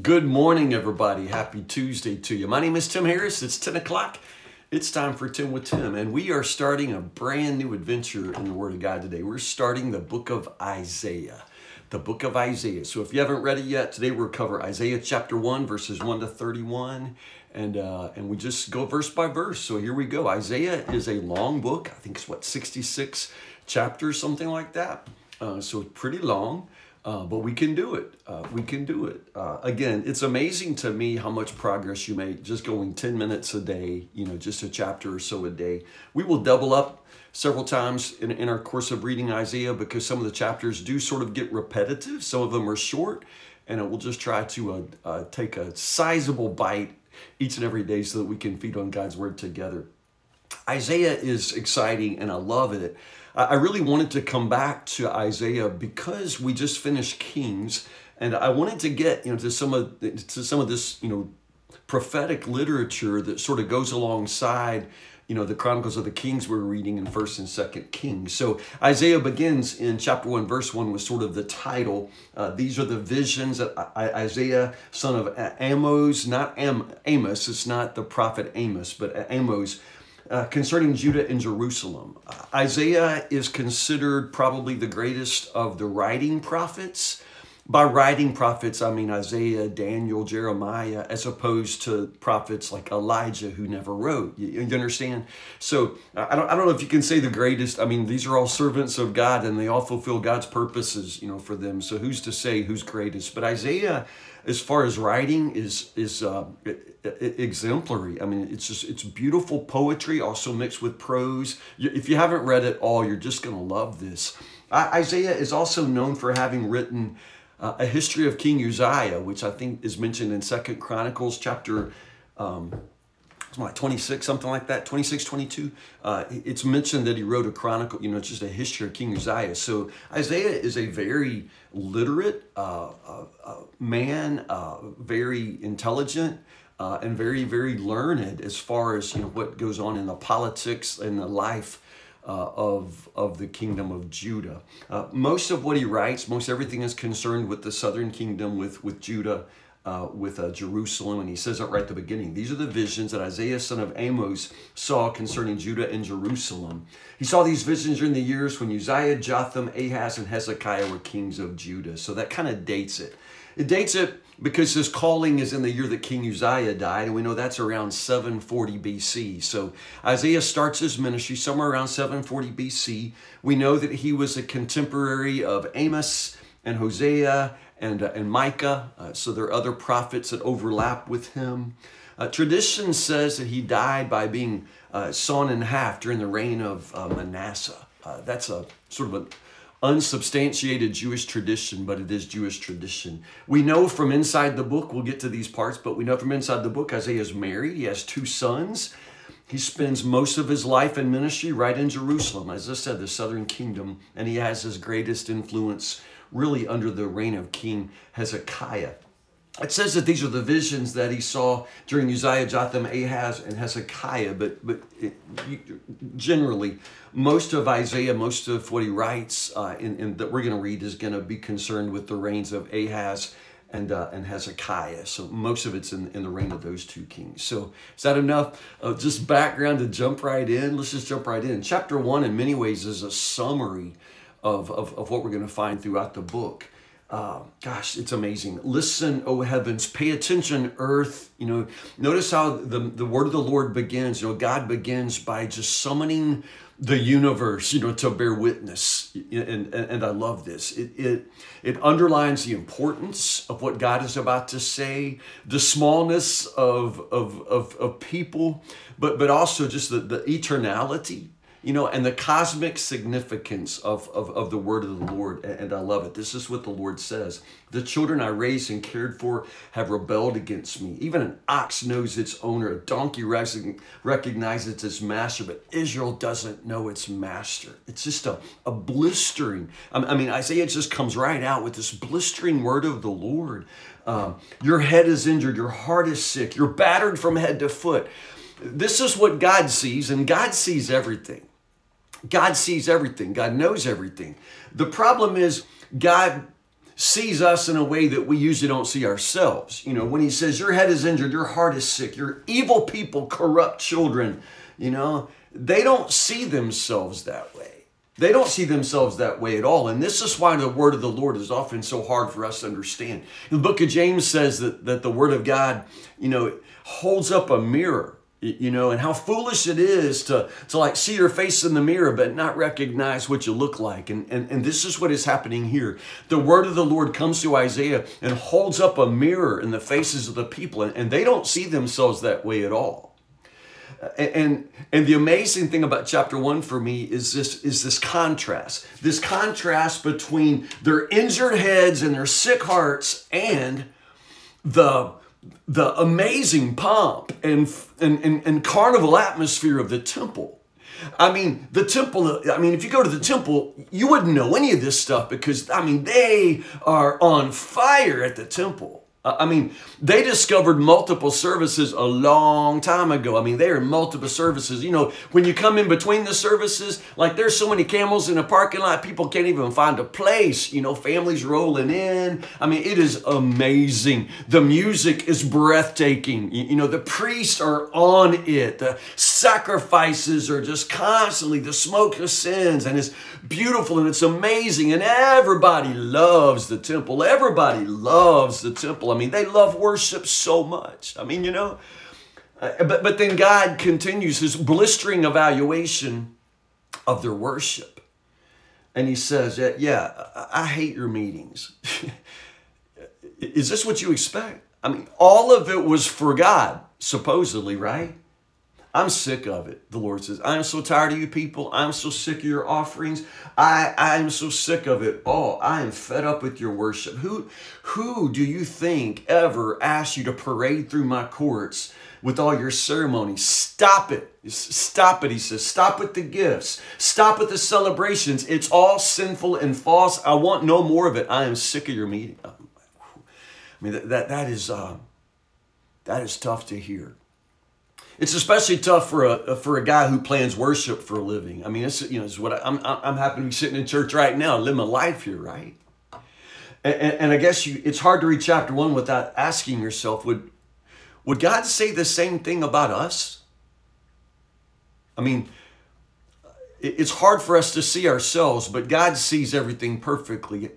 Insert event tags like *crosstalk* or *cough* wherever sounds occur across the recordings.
Good morning, everybody. Happy Tuesday to you. My name is Tim Harris. It's 10 o'clock. It's time for 10 with Tim, and we are starting a brand new adventure in the Word of God today. We're starting the book of Isaiah. The book of Isaiah. So if you haven't read it yet, today we'll cover Isaiah chapter 1, verses 1 to 31. And, uh, and we just go verse by verse. So here we go. Isaiah is a long book. I think it's what, 66 chapters, something like that. Uh, so it's pretty long. Uh, but we can do it. Uh, we can do it. Uh, again, it's amazing to me how much progress you make just going 10 minutes a day, you know, just a chapter or so a day. We will double up several times in, in our course of reading Isaiah because some of the chapters do sort of get repetitive. Some of them are short, and we'll just try to uh, uh, take a sizable bite each and every day so that we can feed on God's word together. Isaiah is exciting, and I love it I really wanted to come back to Isaiah because we just finished Kings, and I wanted to get you know to some of to some of this you know prophetic literature that sort of goes alongside you know the chronicles of the kings we're reading in first and second kings. So isaiah begins in chapter 1 verse 1 with sort of the title uh, these are the visions that isaiah son of amos not Am- amos it's not the prophet amos but amos uh, concerning Judah and Jerusalem. Isaiah is considered probably the greatest of the writing prophets. By writing prophets, I mean Isaiah, Daniel, Jeremiah, as opposed to prophets like Elijah who never wrote. You, you understand? So I don't, I don't know if you can say the greatest. I mean, these are all servants of God and they all fulfill God's purposes, you know, for them. So who's to say who's greatest? But Isaiah, as far as writing, is is uh, exemplary. I mean, it's just it's beautiful poetry, also mixed with prose. If you haven't read it all, you're just gonna love this. Isaiah is also known for having written uh, a history of King Uzziah, which I think is mentioned in Second Chronicles chapter. Um, like 26 something like that 26 22 uh, it's mentioned that he wrote a chronicle you know it's just a history of king uzziah so isaiah is a very literate uh, uh, uh man uh, very intelligent and very very learned as far as you know what goes on in the politics and the life uh, of, of the kingdom of Judah. Uh, most of what he writes, most everything is concerned with the southern kingdom, with, with Judah, uh, with uh, Jerusalem. And he says it right at the beginning. These are the visions that Isaiah, son of Amos, saw concerning Judah and Jerusalem. He saw these visions during the years when Uzziah, Jotham, Ahaz, and Hezekiah were kings of Judah. So that kind of dates it. It dates it because his calling is in the year that King Uzziah died, and we know that's around 740 BC. So Isaiah starts his ministry somewhere around 740 BC. We know that he was a contemporary of Amos and Hosea and, uh, and Micah. Uh, so there are other prophets that overlap with him. Uh, tradition says that he died by being uh, sawn in half during the reign of uh, Manasseh. Uh, that's a sort of a unsubstantiated Jewish tradition, but it is Jewish tradition. We know from inside the book, we'll get to these parts, but we know from inside the book, Isaiah is married. He has two sons. He spends most of his life in ministry right in Jerusalem, as I said, the southern kingdom, and he has his greatest influence really under the reign of King Hezekiah it says that these are the visions that he saw during Uzziah, Jotham, Ahaz, and Hezekiah. But but it, generally, most of Isaiah, most of what he writes uh, in, in, that we're going to read is going to be concerned with the reigns of Ahaz and uh, and Hezekiah. So most of it's in, in the reign of those two kings. So is that enough of just background to jump right in? Let's just jump right in. Chapter one, in many ways, is a summary of, of, of what we're going to find throughout the book. Uh, gosh, it's amazing. Listen, O heavens, pay attention, earth. You know, notice how the, the word of the Lord begins. You know, God begins by just summoning the universe, you know, to bear witness. And, and, and I love this. It, it, it underlines the importance of what God is about to say, the smallness of, of, of, of people, but, but also just the, the eternality you know, and the cosmic significance of, of, of the word of the Lord. And I love it. This is what the Lord says The children I raised and cared for have rebelled against me. Even an ox knows its owner, a donkey recognizes its master, but Israel doesn't know its master. It's just a, a blistering, I mean, Isaiah just comes right out with this blistering word of the Lord. Um, your head is injured, your heart is sick, you're battered from head to foot. This is what God sees, and God sees everything. God sees everything, God knows everything. The problem is, God sees us in a way that we usually don't see ourselves. You know, when he says, Your head is injured, your heart is sick, you're evil people, corrupt children, you know, they don't see themselves that way. They don't see themselves that way at all. And this is why the word of the Lord is often so hard for us to understand. The book of James says that, that the word of God, you know, holds up a mirror you know, and how foolish it is to, to like see your face in the mirror but not recognize what you look like. And, and, and this is what is happening here. The word of the Lord comes to Isaiah and holds up a mirror in the faces of the people, and, and they don't see themselves that way at all. And, and and the amazing thing about chapter one for me is this is this contrast this contrast between their injured heads and their sick hearts and the the amazing pomp and, and, and, and carnival atmosphere of the temple. I mean, the temple, I mean, if you go to the temple, you wouldn't know any of this stuff because, I mean, they are on fire at the temple. I mean, they discovered multiple services a long time ago. I mean, they are multiple services. You know, when you come in between the services, like there's so many camels in a parking lot, people can't even find a place. You know, families rolling in. I mean, it is amazing. The music is breathtaking. You know, the priests are on it. The sacrifices are just constantly, the smoke ascends, and it's beautiful and it's amazing. And everybody loves the temple. Everybody loves the temple. I mean, they love worship so much. I mean, you know, uh, but, but then God continues his blistering evaluation of their worship. And he says, Yeah, yeah I hate your meetings. *laughs* Is this what you expect? I mean, all of it was for God, supposedly, right? I'm sick of it, the Lord says. I'm so tired of you people. I'm so sick of your offerings. I, I am so sick of it all. I am fed up with your worship. Who, who do you think ever asked you to parade through my courts with all your ceremonies? Stop it. Stop it, he says. Stop with the gifts. Stop with the celebrations. It's all sinful and false. I want no more of it. I am sick of your meeting. I mean, that, that, that is, uh, that is tough to hear. It's especially tough for a for a guy who plans worship for a living. I mean, it's you know, it's what I, am I'm, I'm happy to be sitting in church right now, living my life here, right? And, and, and I guess you, it's hard to read chapter one without asking yourself, would would God say the same thing about us? I mean, it's hard for us to see ourselves, but God sees everything perfectly.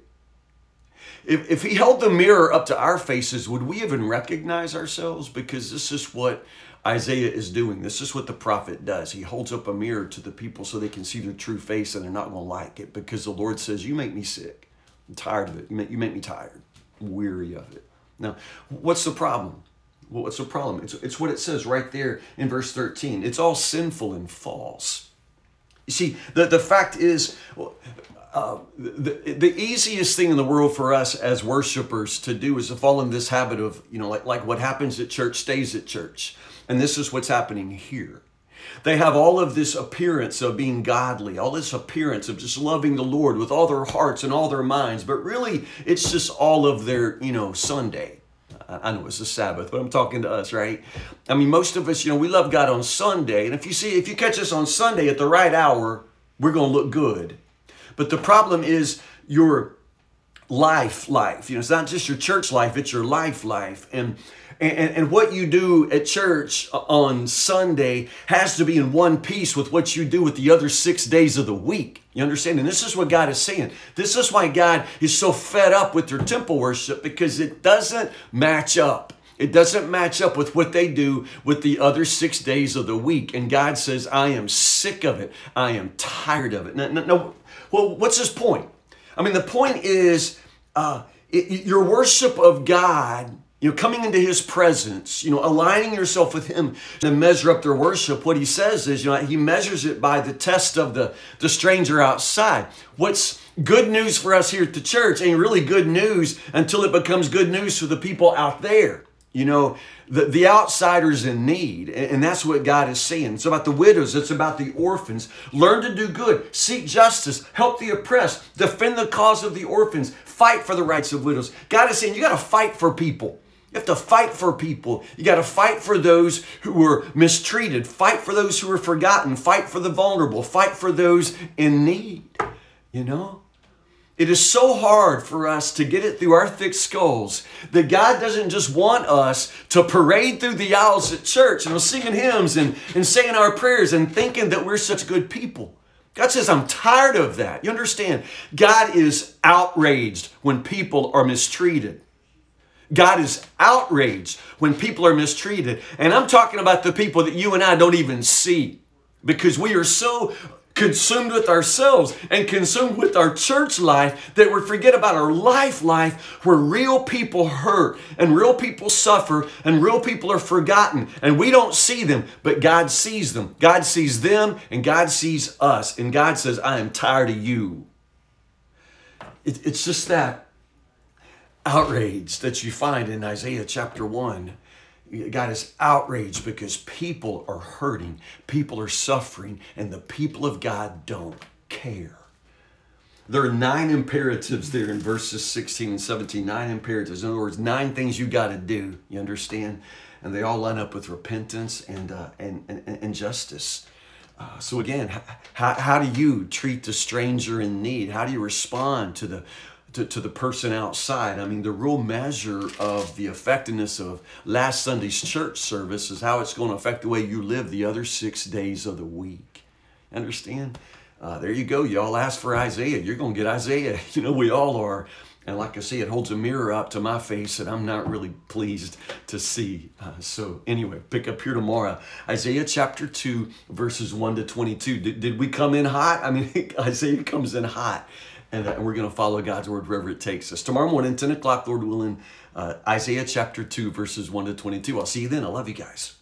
If, if He held the mirror up to our faces, would we even recognize ourselves? Because this is what Isaiah is doing. This is what the prophet does. He holds up a mirror to the people so they can see their true face and they're not going to like it because the Lord says, You make me sick. I'm tired of it. You make, you make me tired. I'm weary of it. Now, what's the problem? Well, what's the problem? It's, it's what it says right there in verse 13. It's all sinful and false. You see, the, the fact is, uh, the, the easiest thing in the world for us as worshipers to do is to fall in this habit of, you know, like, like what happens at church stays at church. And this is what's happening here. They have all of this appearance of being godly, all this appearance of just loving the Lord with all their hearts and all their minds, but really it's just all of their, you know, Sunday. I know it's the Sabbath, but I'm talking to us, right? I mean, most of us, you know, we love God on Sunday. And if you see, if you catch us on Sunday at the right hour, we're going to look good. But the problem is your life life. You know, it's not just your church life, it's your life life. And and, and, what you do at church on Sunday has to be in one piece with what you do with the other six days of the week. You understand? And this is what God is saying. This is why God is so fed up with their temple worship because it doesn't match up. It doesn't match up with what they do with the other six days of the week. And God says, I am sick of it. I am tired of it. No, no, no. Well, what's his point? I mean, the point is uh, it, your worship of God you know, coming into his presence, you know, aligning yourself with him to measure up their worship, what he says is, you know, he measures it by the test of the, the stranger outside. What's good news for us here at the church ain't really good news until it becomes good news for the people out there. You know, the, the outsiders in need. And that's what God is saying. It's about the widows, it's about the orphans. Learn to do good, seek justice, help the oppressed, defend the cause of the orphans, fight for the rights of widows. God is saying you got to fight for people. You have to fight for people. You got to fight for those who were mistreated, fight for those who were forgotten, fight for the vulnerable, fight for those in need. You know? It is so hard for us to get it through our thick skulls that God doesn't just want us to parade through the aisles at church and singing hymns and, and saying our prayers and thinking that we're such good people. God says, I'm tired of that. You understand? God is outraged when people are mistreated. God is outraged when people are mistreated. And I'm talking about the people that you and I don't even see because we are so consumed with ourselves and consumed with our church life that we forget about our life life where real people hurt and real people suffer and real people are forgotten and we don't see them but God sees them. God sees them and God sees us. And God says I am tired of you. It, it's just that outrage that you find in Isaiah chapter 1 God is outraged because people are hurting, people are suffering, and the people of God don't care. There are nine imperatives there in verses 16 and 17. Nine imperatives. In other words, nine things you got to do. You understand? And they all line up with repentance and, uh, and, and, and justice. Uh, so, again, how, how do you treat the stranger in need? How do you respond to the to, to the person outside. I mean, the real measure of the effectiveness of last Sunday's church service is how it's going to affect the way you live the other six days of the week. Understand? Uh, there you go. Y'all ask for Isaiah. You're going to get Isaiah. *laughs* You know, we all are. And like I say, it holds a mirror up to my face that I'm not really pleased to see. Uh, so, anyway, pick up here tomorrow. Isaiah chapter 2, verses 1 to 22. Did, did we come in hot? I mean, *laughs* Isaiah comes in hot and, we're going to follow God's word wherever it takes us. Tomorrow morning, 10 o'clock, Lord willing, uh, Isaiah chapter 2, verses 1 to 22. I'll see you then. I love you guys.